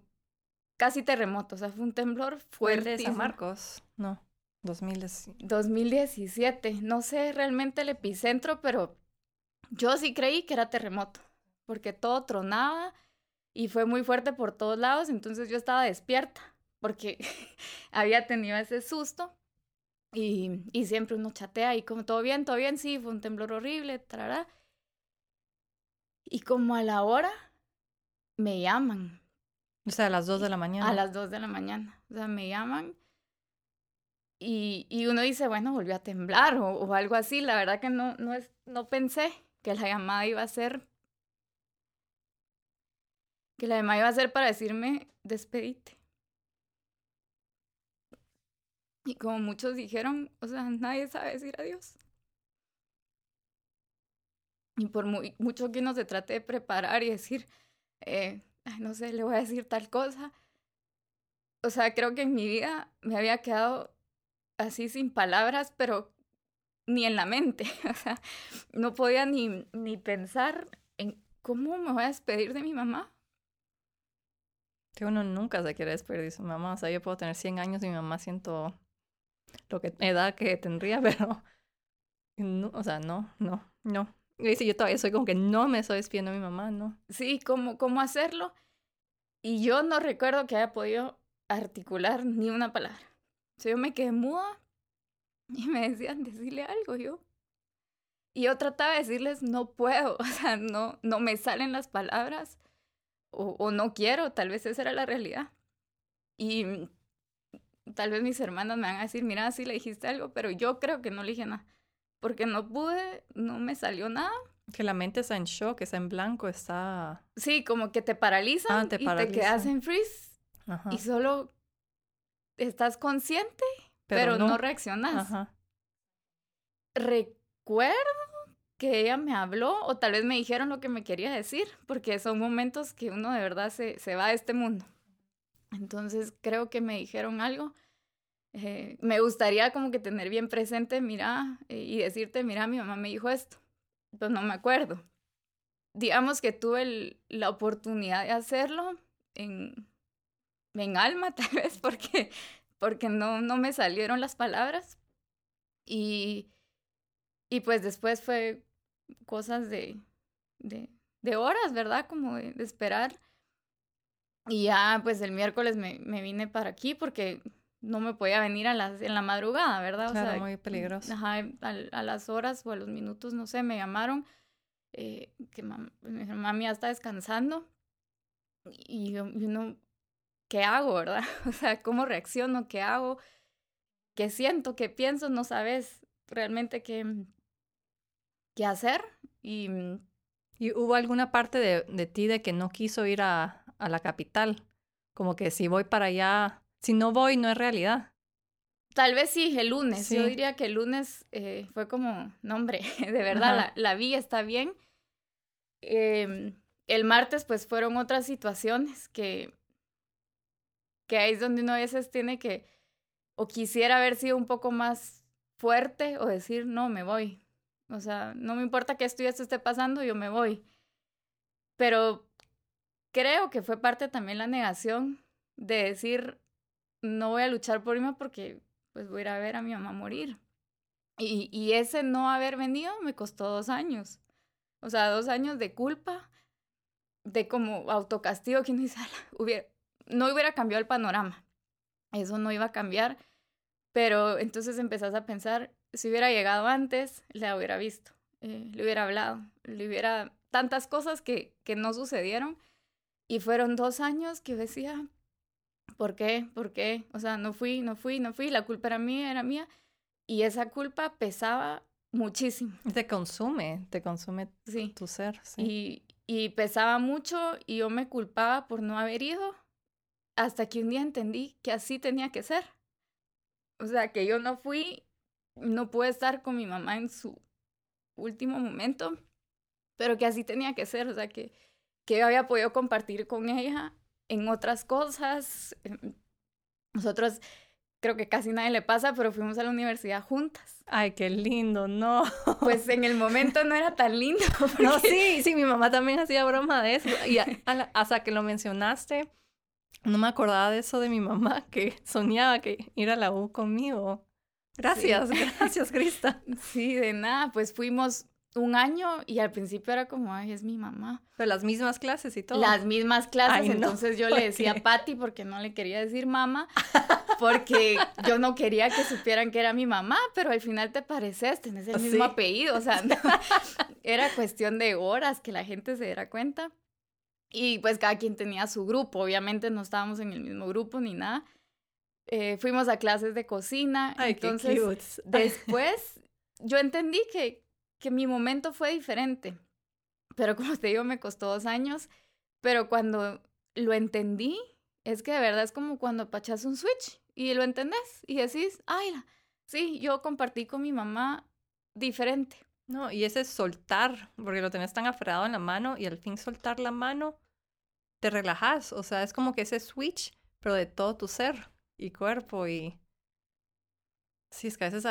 casi terremoto, o sea, fue un temblor fuerte. de San Marcos? No, 2017. No sé realmente el epicentro, pero yo sí creí que era terremoto, porque todo tronaba y fue muy fuerte por todos lados, entonces yo estaba despierta, porque [LAUGHS] había tenido ese susto y, y siempre uno chatea y como todo bien, todo bien, sí, fue un temblor horrible, tarará. Y como a la hora me llaman. O sea, a las dos de la mañana. A las dos de la mañana. O sea, me llaman y, y uno dice, bueno, volvió a temblar o, o, algo así. La verdad que no, no, es, no pensé que la llamada iba a ser, que la llamada iba a ser para decirme, despedite. Y como muchos dijeron, o sea, nadie sabe decir adiós. Y por muy, mucho que uno se trate de preparar y decir, eh, no sé, le voy a decir tal cosa. O sea, creo que en mi vida me había quedado así sin palabras, pero ni en la mente. [LAUGHS] O sea, no podía ni, ni pensar en cómo me voy a despedir de mi mamá. Que uno nunca se quiere despedir de su mamá. O sea, yo puedo tener 100 años y mi mamá siento lo que edad que tendría, [LAUGHS] pero o sea, no, no, no. Y dice, yo todavía soy como que no me estoy despidiendo de mi mamá, no. Sí, ¿cómo, cómo hacerlo? Y yo no recuerdo que haya podido articular ni una palabra. O sea, yo me quedé muda y me decían decirle algo yo. Y yo trataba de decirles, no puedo, [LAUGHS] o sea, no, no me salen las palabras o, o no quiero, tal vez esa era la realidad. Y tal vez mis hermanas me van a decir, mira, sí le dijiste algo, pero yo creo que no le dije nada, porque no pude, no me salió nada. Que la mente está en shock, está en blanco, está... Sí, como que te paralizan ah, te y te quedas en freeze Ajá. y solo estás consciente, pero, no. reaccionas. Recuerdo que ella me habló o tal vez me dijeron lo que me quería decir, porque son momentos que uno de verdad se, se va de este mundo. Entonces creo que me dijeron algo. Eh, me gustaría como que tener bien presente, mira, eh, y decirte, mira, mi mamá me dijo esto, pues no me acuerdo. Digamos que tuve la oportunidad de hacerlo en, en alma, [LAUGHS] tal vez, porque, porque no, no me salieron las palabras. Y, y pues después fue cosas de, de, de horas, ¿verdad? Como de, de, esperar. Y ya, pues el miércoles me, me vine para aquí porque no me podía venir a las, en la madrugada, ¿verdad? Claro, o sea, muy peligroso. Ajá, a, a, las horas o a los minutos, no sé, me llamaron eh, que mi mamá ya está descansando y, y uno ¿qué hago, verdad? [LAUGHS] O sea, ¿cómo reacciono? ¿Qué hago? ¿Qué siento? ¿Qué pienso? No sabes realmente qué, qué hacer. Y, ¿Y hubo alguna parte de, de ti de que no quiso ir a, a la capital? Como que si voy para allá, si no voy, no es realidad. Tal vez sí, el lunes. Sí. Yo diría que el lunes eh, fue como, no hombre, [LAUGHS] de verdad, la, la, vi, está bien. Eh, el martes pues fueron otras situaciones que que ahí es donde uno a veces tiene que, o quisiera haber sido un poco más fuerte o decir, no, me voy. O sea, no me importa que esto y esto esté pasando, yo me voy. Pero creo que fue parte también la negación de decir, no voy a luchar por mí porque pues voy a ir a ver a mi mamá morir. Y, y ese no haber venido me costó dos años. O sea, dos años de culpa, de como autocastigo que dice, [LAUGHS] hubiera, no hubiera cambiado el panorama. Eso no iba a cambiar. Pero entonces empezás a pensar, si hubiera llegado antes, le hubiera visto, eh, le hubiera hablado, le hubiera tantas cosas que, que no sucedieron. Y fueron dos años que decía, ¿por qué? ¿Por qué? O sea, no fui, no fui, no fui, la culpa era mía, era mía. Y esa culpa pesaba muchísimo. [LAUGHS] Te consume, te consume Sí. tu ser. Sí. Y, y pesaba mucho y yo me culpaba por no haber ido hasta que un día entendí que así tenía que ser. O sea, que yo no fui, no pude estar con mi mamá en su último momento, pero que así tenía que ser. O sea, que, que yo había podido compartir con ella en otras cosas. em, Nosotros creo que casi nadie le pasa, pero fuimos a la universidad juntas. Ay, qué lindo, no. Pues en el momento no era tan lindo. [LAUGHS] No, porque- sí, sí, mi mamá también hacía broma de eso. Y a- a la- hasta que lo mencionaste, no me acordaba de eso de mi mamá, que soñaba que ir a la U conmigo. Gracias, [LAUGHS] gracias, Crista. Sí, de nada, pues fuimos un año y al principio era como, ay, es mi mamá. Pero las mismas clases y todo. Las mismas clases, Ay, no, entonces yo ¿por [LAUGHS] le decía qué? Patty porque no le quería decir mamá, porque yo no quería que supieran que era mi mamá, pero al final te pareces, tenés el mismo Sí. apellido, o sea, [LAUGHS] era cuestión de horas que la gente se diera cuenta. Y pues cada quien tenía su grupo, obviamente no estábamos en el mismo grupo ni nada. Eh, fuimos a clases de cocina, Ay, entonces qué cute. Después, yo entendí que, que mi momento fue diferente. Pero como te digo, me costó dos años. Pero cuando lo entendí, es que de verdad es como cuando apachas un switch y lo entendés y decís, ay, sí, yo compartí con mi mamá diferente. No, y ese soltar, porque lo tenés tan aferrado en la mano y al fin soltar la mano, te relajas. O sea, es como que ese switch, pero de todo tu ser y cuerpo y... Sí, es que a veces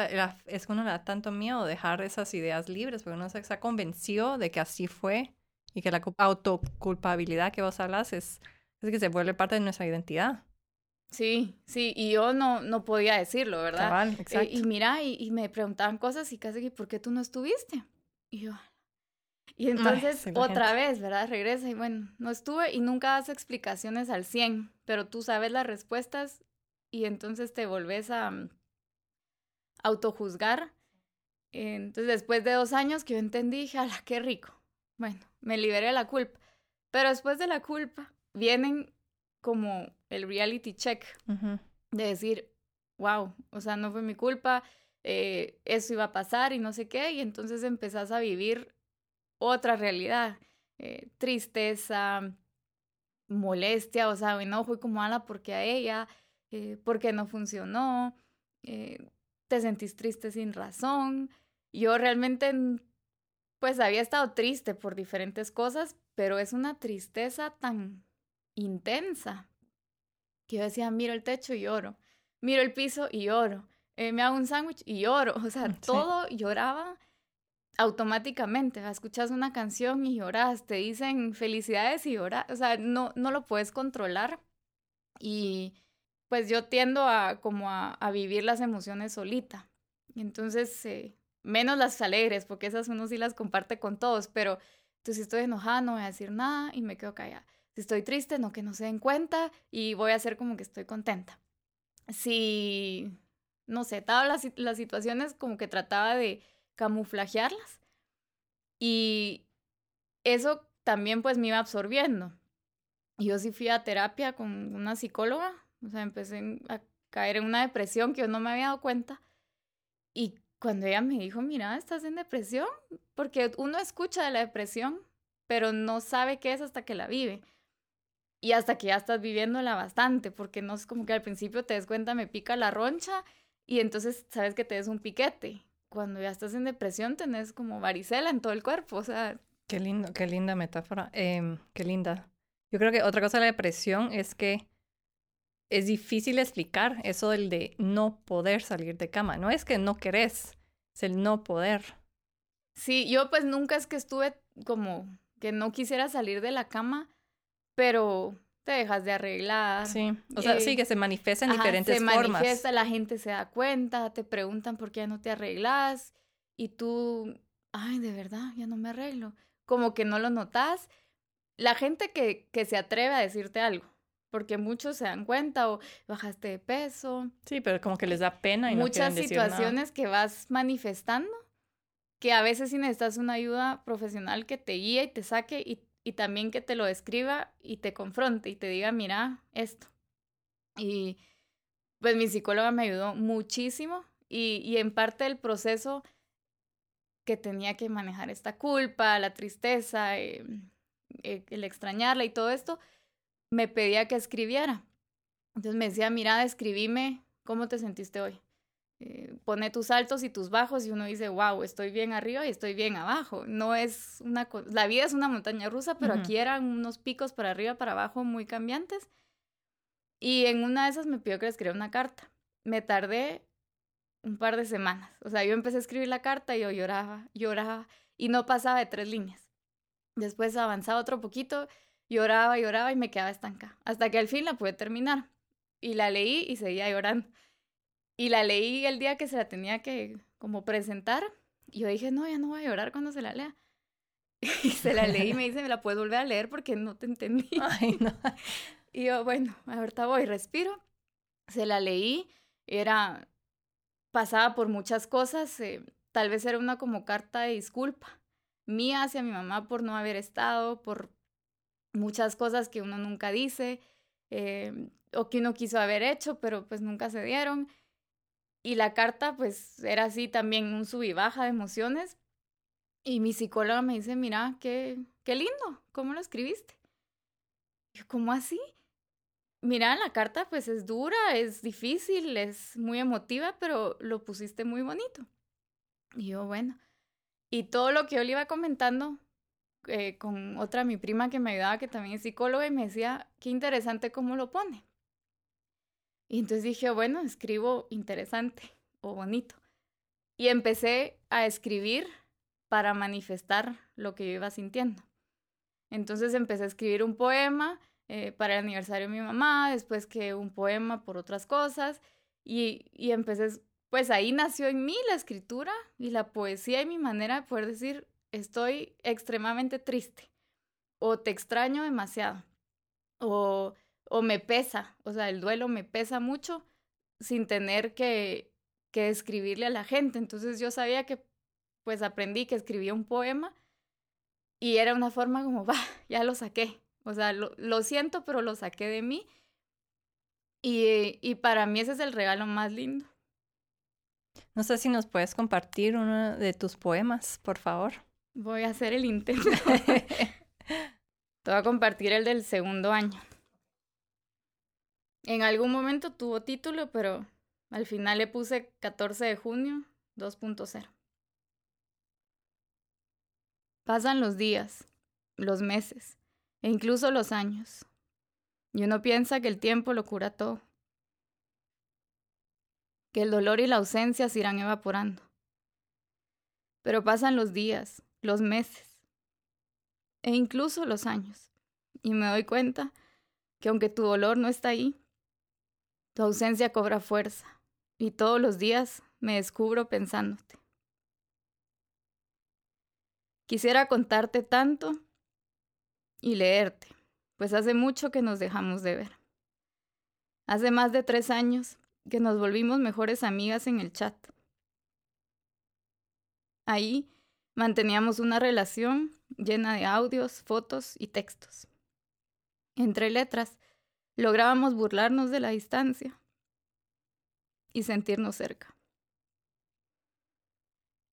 es que uno le da tanto miedo dejar esas ideas libres, porque uno se está convencido de que así fue y que la cu- autoculpabilidad que vos hablas es, es que se vuelve parte de nuestra identidad. Sí, sí, y yo no, no podía decirlo, ¿verdad? Cabal, Eh, y mira, y, y me preguntaban cosas y casi que, ¿por qué tú no estuviste? Y yo, y entonces otra vez, ¿verdad? Regresa y bueno, no estuve y nunca das explicaciones al 100, pero tú sabes las respuestas y entonces te volvés a mm, autojuzgar. Entonces después de dos años que yo entendí, dije, ¡ala, qué rico! Bueno, me liberé de la culpa. Pero después de la culpa vienen como el reality check de decir, wow, o sea, no fue mi culpa, eh, eso iba a pasar y no sé qué, y entonces empezás a vivir otra realidad, eh, tristeza, molestia, o sea, enojo y como ala porque a ella, eh, porque no funcionó, eh, te sentís triste sin razón. Yo realmente, mm, pues había estado triste por diferentes cosas, pero es una tristeza tan intensa que yo decía, miro el techo y lloro, miro el piso y lloro, eh, me hago un sándwich y lloro, o sea, Sí. todo lloraba automáticamente, escuchas una canción y lloras, te dicen felicidades y lloras, o sea, no, no lo puedes controlar y pues yo tiendo a como a, a vivir las emociones solita, y entonces eh, menos las alegres, porque esas uno sí las comparte con todos, pero entonces si estoy enojada no voy a decir nada y me quedo callada. Si estoy triste, no que no se den cuenta y voy a hacer como que estoy contenta. Si, no sé, todas las, las situaciones como que trataba de camuflajearlas y eso también pues me iba absorbiendo. Yo sí fui a terapia con una psicóloga, o sea, empecé a caer en una depresión que yo no me había dado cuenta. Y cuando ella me dijo, mira, estás en depresión, porque uno escucha de la depresión, pero no sabe qué es hasta que la vive. Y hasta que ya estás viviéndola bastante, porque no es como que al principio te des cuenta, me pica la roncha y entonces sabes que te des un piquete. Cuando ya estás en depresión tenés como varicela en todo el cuerpo, o sea, Qué lindo, qué linda metáfora. Em, qué linda. Yo creo que otra cosa de la depresión es que es difícil explicar eso del de no poder salir de cama. No es que no querés, es el no poder. Sí, yo pues nunca es que estuve como que no quisiera salir de la cama, pero te dejas de arreglar. Sí, o sea, sí Eh, que se manifiesta en Ajá, diferentes se formas. manifiesta, la gente se da cuenta, te preguntan por qué ya no te arreglas y tú, ay, de verdad, ya no me arreglo. Como que no lo notas. La gente que, que se atreve a decirte algo, porque muchos se dan cuenta o bajaste de peso, Sí, pero como que les da pena y no muchas quieren decir nada. situaciones que vas manifestando, que a veces sí necesitas una ayuda profesional que te guíe y te saque y, y también que te lo describa y te confronte y te diga, mira, esto. Y pues mi psicóloga me ayudó muchísimo y, y en parte del proceso que tenía que manejar esta culpa, la tristeza, eh, eh, el extrañarla y todo esto, me pedía que escribiera. Entonces me decía, mira, escribime cómo te sentiste hoy. Eh, pone tus altos y tus bajos y uno dice, wow, estoy bien arriba y estoy bien abajo. No es una, la vida es una montaña rusa, pero aquí eran unos picos para arriba, para abajo muy cambiantes. Y en una de esas me pidió que le escribiera una carta. Me tardé un par de semanas. O sea, yo empecé a escribir la carta y yo lloraba, lloraba y no pasaba de tres líneas. Después avanzaba otro poquito, lloraba, lloraba y me quedaba estancada. Hasta que al fin la pude terminar. Y la leí y seguía llorando. Y la leí el día que se la tenía que como presentar. Y yo dije, no, ya no voy a llorar cuando se la lea. [LAUGHS] Y se la leí y me dice, ¿me la puedes volver a leer porque no te entendí? [LAUGHS] Ay, no. [LAUGHS] Y yo, bueno, ahorita voy, respiro. Se la leí, era, pasaba por muchas cosas, eh, tal vez era una como carta de disculpa mía hacia mi mamá por no haber estado, por muchas cosas que uno nunca dice eh, o que uno quiso haber hecho, pero pues nunca se dieron. Y la carta pues era así también un sub y baja de emociones. Y mi psicóloga me dice, mira, qué, qué lindo, ¿cómo lo escribiste? Yo, ¿cómo así? Mira, la carta pues es dura, es difícil, es muy emotiva, pero lo pusiste muy bonito. Y yo, bueno, y todo lo que yo le iba comentando eh, con otra, mi prima que me ayudaba, que también es psicóloga, y me decía, qué interesante cómo lo pone. Y entonces dije, bueno, escribo interesante [LAUGHS] o bonito. Y empecé a escribir para manifestar lo que yo iba sintiendo. Entonces empecé a escribir un poema eh, para el aniversario de mi mamá, después que un poema por otras cosas, y, y empecé, pues ahí nació en mí la escritura y la poesía y mi manera de poder decir, estoy extremadamente triste, o te extraño demasiado, o o me pesa, o sea, el duelo me pesa mucho sin tener que, que escribirle a la gente. Entonces yo sabía que, pues aprendí que escribía un poema y era una forma como, va, ya lo saqué. O sea, lo, lo siento, pero lo saqué de mí. Y, y para mí ese es el regalo más lindo. No sé si nos puedes compartir uno de tus poemas, por favor. Voy a hacer el intento. [LAUGHS] Te voy a compartir el del segundo año. En algún momento tuvo título, pero al final le puse 14 de junio 2.0. Pasan los días, los meses e incluso los años. Y uno piensa que el tiempo lo cura todo. Que el dolor y la ausencia se irán evaporando. Pero pasan los días, los meses e incluso los años. Y me doy cuenta que aunque tu dolor no está ahí, tu ausencia cobra fuerza y todos los días me descubro pensándote. Quisiera contarte tanto y leerte, pues hace mucho que nos dejamos de ver. Hace más de tres años que nos volvimos mejores amigas en el chat. Ahí manteníamos una relación llena de audios, fotos y textos. Entre letras lográbamos burlarnos de la distancia y sentirnos cerca.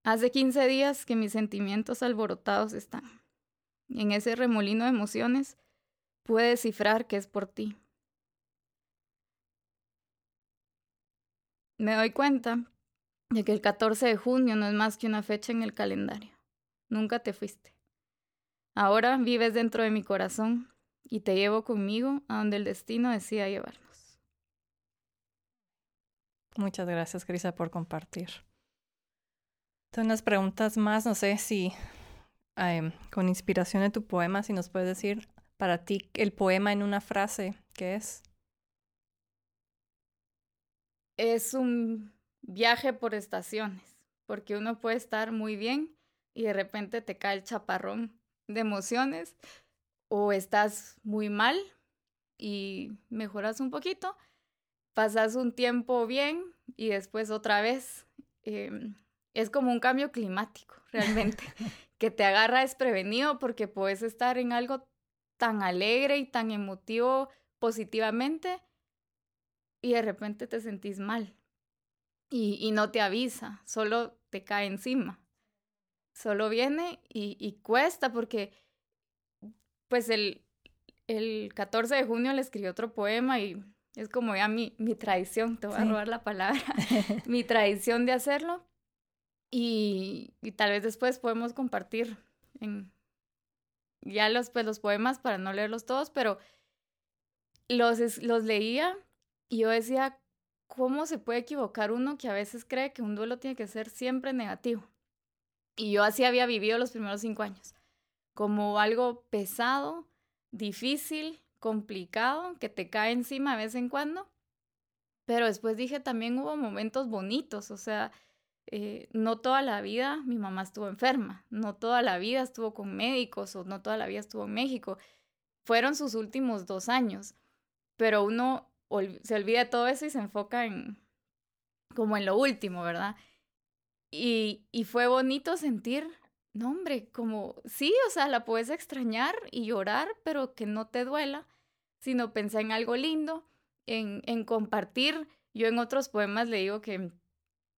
Hace 15 días que mis sentimientos alborotados están. En ese remolino de emociones pude descifrar que es por ti. Me doy cuenta de que el 14 de junio no es más que una fecha en el calendario. Nunca te fuiste. Ahora vives dentro de mi corazón y te llevo conmigo a donde el destino decida llevarnos. Muchas gracias, Crisa, por compartir. Tengo unas preguntas más, no sé si em, con inspiración de tu poema, si nos puedes decir para ti el poema en una frase, ¿qué es? Es un viaje por estaciones, porque uno puede estar muy bien y de repente te cae el chaparrón de emociones, o estás muy mal y mejoras un poquito, pasas un tiempo bien y después otra vez. Em, es como un cambio climático, [LAUGHS] realmente, [LAUGHS] que te agarra desprevenido porque puedes estar en algo tan alegre y tan emotivo positivamente y de repente te sentís mal y, y no te avisa, solo te cae encima. Solo viene y, y cuesta porque, pues el, el 14 de junio le escribí otro poema y es como ya mi, mi tradición, te voy a robar la palabra, [LAUGHS] [LAUGHS] mi tradición de hacerlo. Y, y, tal vez después podemos compartir en, ya los, pues, los poemas para no leerlos todos, pero los, los leía y yo decía, ¿cómo se puede equivocar uno que a veces cree que un duelo tiene que ser siempre negativo? Y yo así había vivido los primeros cinco años, como algo pesado, difícil, complicado, que te cae encima de vez en cuando. Pero después dije, también hubo momentos bonitos, o sea, eh, no toda la vida mi mamá estuvo enferma, no toda la vida estuvo con médicos o no toda la vida estuvo en México. Fueron sus últimos dos años, pero uno se olvida de todo eso y se enfoca en como en lo último, ¿verdad? Y, y fue bonito sentir, no hombre, como sí, o sea, la puedes extrañar y llorar, pero que no te duela, sino pensar en algo lindo, en, en compartir. Yo en otros poemas le digo que,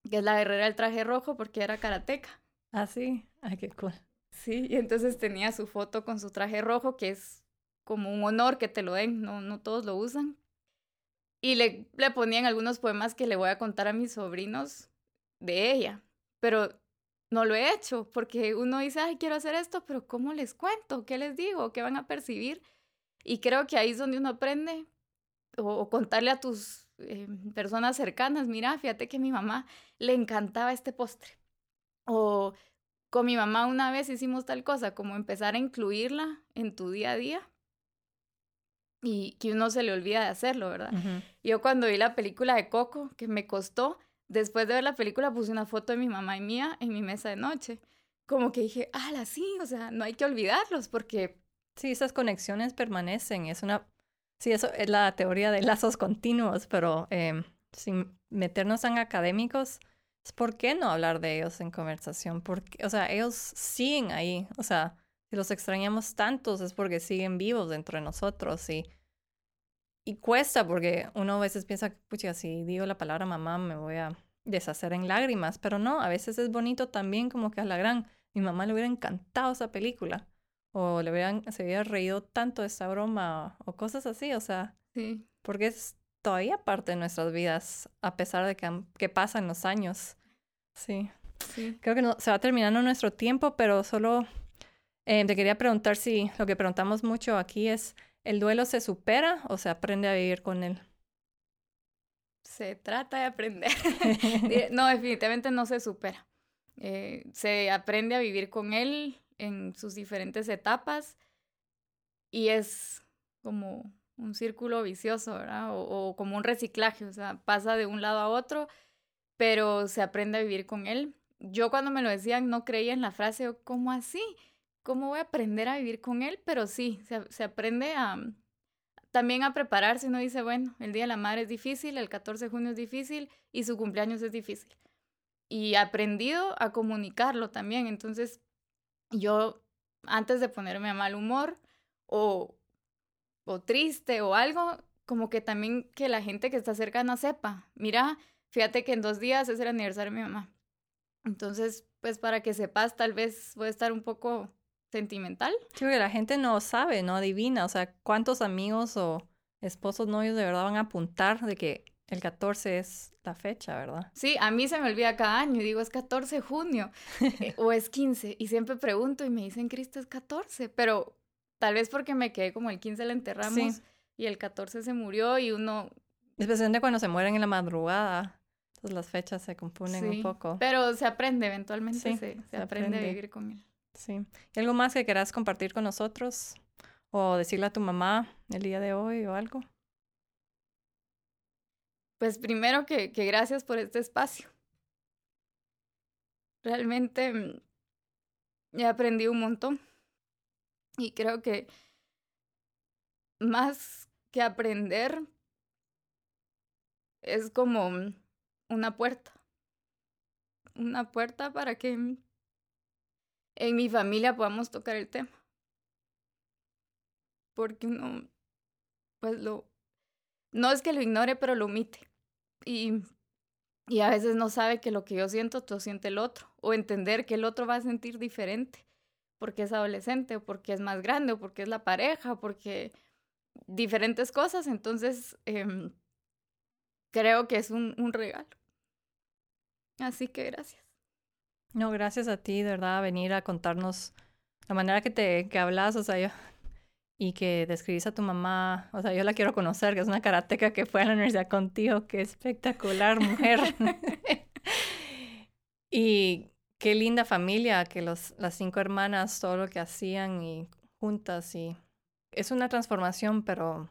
que es la guerrera del traje rojo porque era karateca. Ah, sí, ay, qué cool. Sí, y entonces tenía su foto con su traje rojo, que es como un honor que te lo den, no, no todos lo usan. Y le, le ponían algunos poemas que le voy a contar a mis sobrinos de ella, pero no lo he hecho porque uno dice, ay, quiero hacer esto, pero ¿cómo les cuento? ¿Qué les digo? ¿Qué van a percibir? Y creo que ahí es donde uno aprende o, contarle a tus eh, personas cercanas, mira, fíjate que a mi mamá le encantaba este postre. O con mi mamá una vez hicimos tal cosa, como empezar a incluirla en tu día a día y que uno se le olvida de hacerlo, ¿verdad? Yo cuando vi la película de Coco, que me costó, después de ver la película puse una foto de mi mamá y mía en mi mesa de noche. Como que dije, ala, sí, o sea, no hay que olvidarlos porque Sí, esas conexiones permanecen. Es una, sí, eso es la teoría de lazos continuos, pero eh, sin meternos en académicos, ¿por qué no hablar de ellos en conversación? Porque, o sea, ellos siguen ahí. O sea, si los extrañamos tantos es porque siguen vivos dentro de nosotros y, y cuesta porque uno a veces piensa, pucha, si digo la palabra mamá me voy a deshacer en lágrimas, pero no, a veces es bonito también como que a la gran, mi mamá le hubiera encantado esa película o le hubieran, se hubiera reído tanto de esa broma o, cosas así, o sea, sí. porque es todavía parte de nuestras vidas, a pesar de que, que pasan los años. Sí. sí. Creo que no, se va terminando nuestro tiempo, pero solo eh, te quería preguntar si lo que preguntamos mucho aquí es, ¿el duelo se supera o se aprende a vivir con él? Se trata de aprender. [LAUGHS] [LAUGHS] no, definitivamente no se supera. Eh, se aprende a vivir con él en sus diferentes etapas y es como un círculo vicioso, ¿verdad? O, como un reciclaje, o sea, pasa de un lado a otro, pero se aprende a vivir con él. Yo cuando me lo decían no creía en la frase, ¿cómo así? ¿Cómo voy a aprender a vivir con él? Pero sí, se, aprende a, también a prepararse. Uno dice, bueno, el Día de la Madre es difícil, el 14 de junio es difícil y su cumpleaños es difícil. Y aprendido a comunicarlo también. Entonces, yo antes de ponerme a mal humor o, o triste o algo, como que también que la gente que está cercana sepa, mira, fíjate que en dos días es el aniversario de mi mamá. Entonces, pues para que sepas, tal vez voy a estar un poco sentimental. Sí, porque la gente no sabe, no adivina, o sea, cuántos amigos o esposos novios de verdad van a apuntar de que el 14 es la fecha, ¿verdad? Sí, a mí se me olvida cada año y digo es 14 de junio eh, [LAUGHS] o es 15 y siempre pregunto y me dicen Cristo es 14, pero tal vez porque me quedé como el 15 la enterramos y el 14 se murió y uno... Especialmente cuando se mueren en la madrugada, entonces las fechas se componen un poco. Pero se aprende eventualmente, se, se, aprende. aprende a vivir con él. Sí. ¿Y algo más que quieras compartir con nosotros? ¿O decirle a tu mamá el día de hoy o algo? Pues primero que, que gracias por este espacio. Realmente mm, he aprendido un montón y creo que más que aprender es como una puerta. Una puerta para que en mi familia podamos tocar el tema. Porque uno, pues lo, no es que lo ignore, pero lo omite. Y y a veces no sabe que lo que yo siento, tú siente el otro, o entender que el otro va a sentir diferente porque es adolescente, o porque es más grande, o porque es la pareja, porque diferentes cosas. Entonces, em, creo que es un, un regalo. Así que gracias. No, gracias a ti, de verdad, venir a contarnos la manera que te que hablas, o sea, yo, y que describís a tu mamá, o sea, yo la quiero conocer, que es una karateca que fue a la universidad contigo, qué espectacular mujer. [LAUGHS] y qué linda familia, que los, las cinco hermanas, todo lo que hacían y juntas y es una transformación, pero,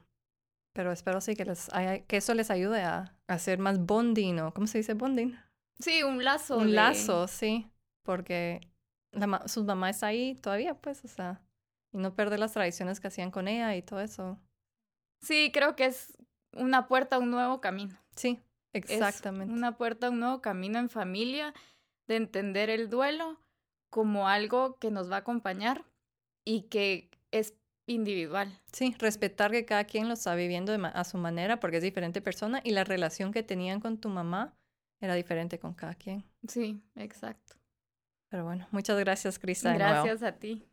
pero espero sí que, les que eso les ayude a, hacer más bonding, ¿o cómo se dice bonding? Sí, un lazo. Un lazo, sí, porque la, sus mamás ahí todavía, pues, o sea, y no perder las tradiciones que hacían con ella y todo eso. Sí, creo que es una puerta a un nuevo camino. Sí, exactamente. una puerta a un nuevo camino en familia, de entender el duelo como algo que nos va a acompañar y que es individual. Sí, respetar que cada quien lo está viviendo a su manera porque es diferente persona y la relación que tenían con tu mamá era diferente con cada quien. Sí, exacto. Pero bueno, muchas gracias, Crista. Gracias a ti.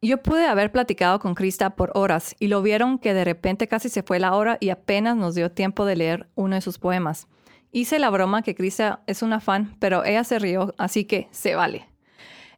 Yo pude haber platicado con Crista por horas y lo vieron que de repente casi se fue la hora y apenas nos dio tiempo de leer uno de sus poemas. Hice la broma que Crista es una fan, pero ella se rió, así que se vale.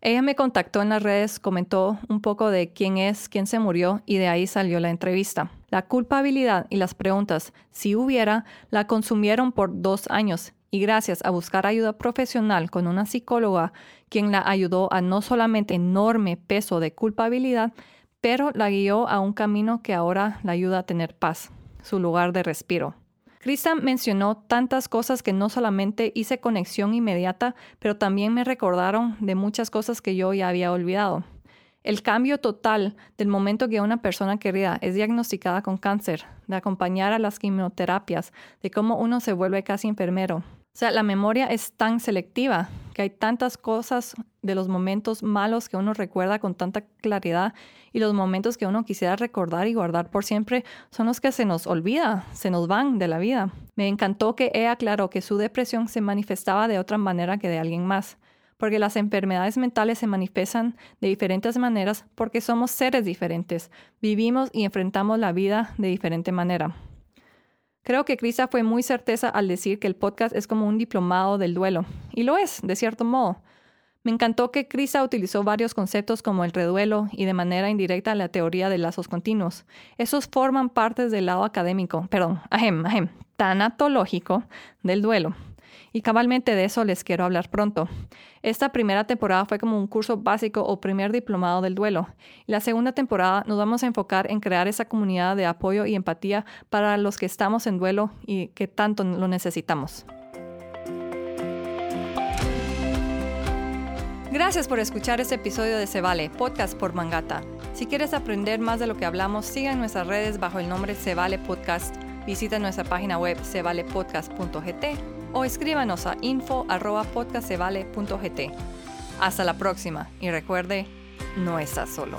Ella me contactó en las redes, comentó un poco de quién es, quién se murió y de ahí salió la entrevista. La culpabilidad y las preguntas, si hubiera, la consumieron por dos años y gracias a buscar ayuda profesional con una psicóloga, quien la ayudó a no solamente enorme peso de culpabilidad, pero la guió a un camino que ahora la ayuda a tener paz, su lugar de respiro. Krista mencionó tantas cosas que no solamente hice conexión inmediata, pero también me recordaron de muchas cosas que yo ya había olvidado. El cambio total del momento que una persona querida es diagnosticada con cáncer, de acompañar a las quimioterapias, de cómo uno se vuelve casi enfermero, o sea, la memoria es tan selectiva que hay tantas cosas de los momentos malos que uno recuerda con tanta claridad y los momentos que uno quisiera recordar y guardar por siempre son los que se nos olvida, se nos van de la vida. Me encantó que ella aclaró que su depresión se manifestaba de otra manera que de alguien más, porque las enfermedades mentales se manifiestan de diferentes maneras porque somos seres diferentes, vivimos y enfrentamos la vida de diferente manera. Creo que Crisa fue muy certeza al decir que el podcast es como un diplomado del duelo, y lo es, de cierto modo. Me encantó que Crisa utilizó varios conceptos como el reduelo y de manera indirecta la teoría de lazos continuos. Esos forman parte del lado académico, perdón, ahem, ahem, tanatológico del duelo y cabalmente de eso les quiero hablar pronto. Esta primera temporada fue como un curso básico o primer diplomado del duelo. La segunda temporada nos vamos a enfocar en crear esa comunidad de apoyo y empatía para los que estamos en duelo y que tanto lo necesitamos. Gracias por escuchar este episodio de Se Vale, podcast por Mangata. Si quieres aprender más de lo que hablamos, siga nuestras redes bajo el nombre Se Vale Podcast. Visita nuestra página web sevalepodcast.gt o escríbanos a info.podcastevale.gt. Hasta la próxima y recuerde, no estás solo.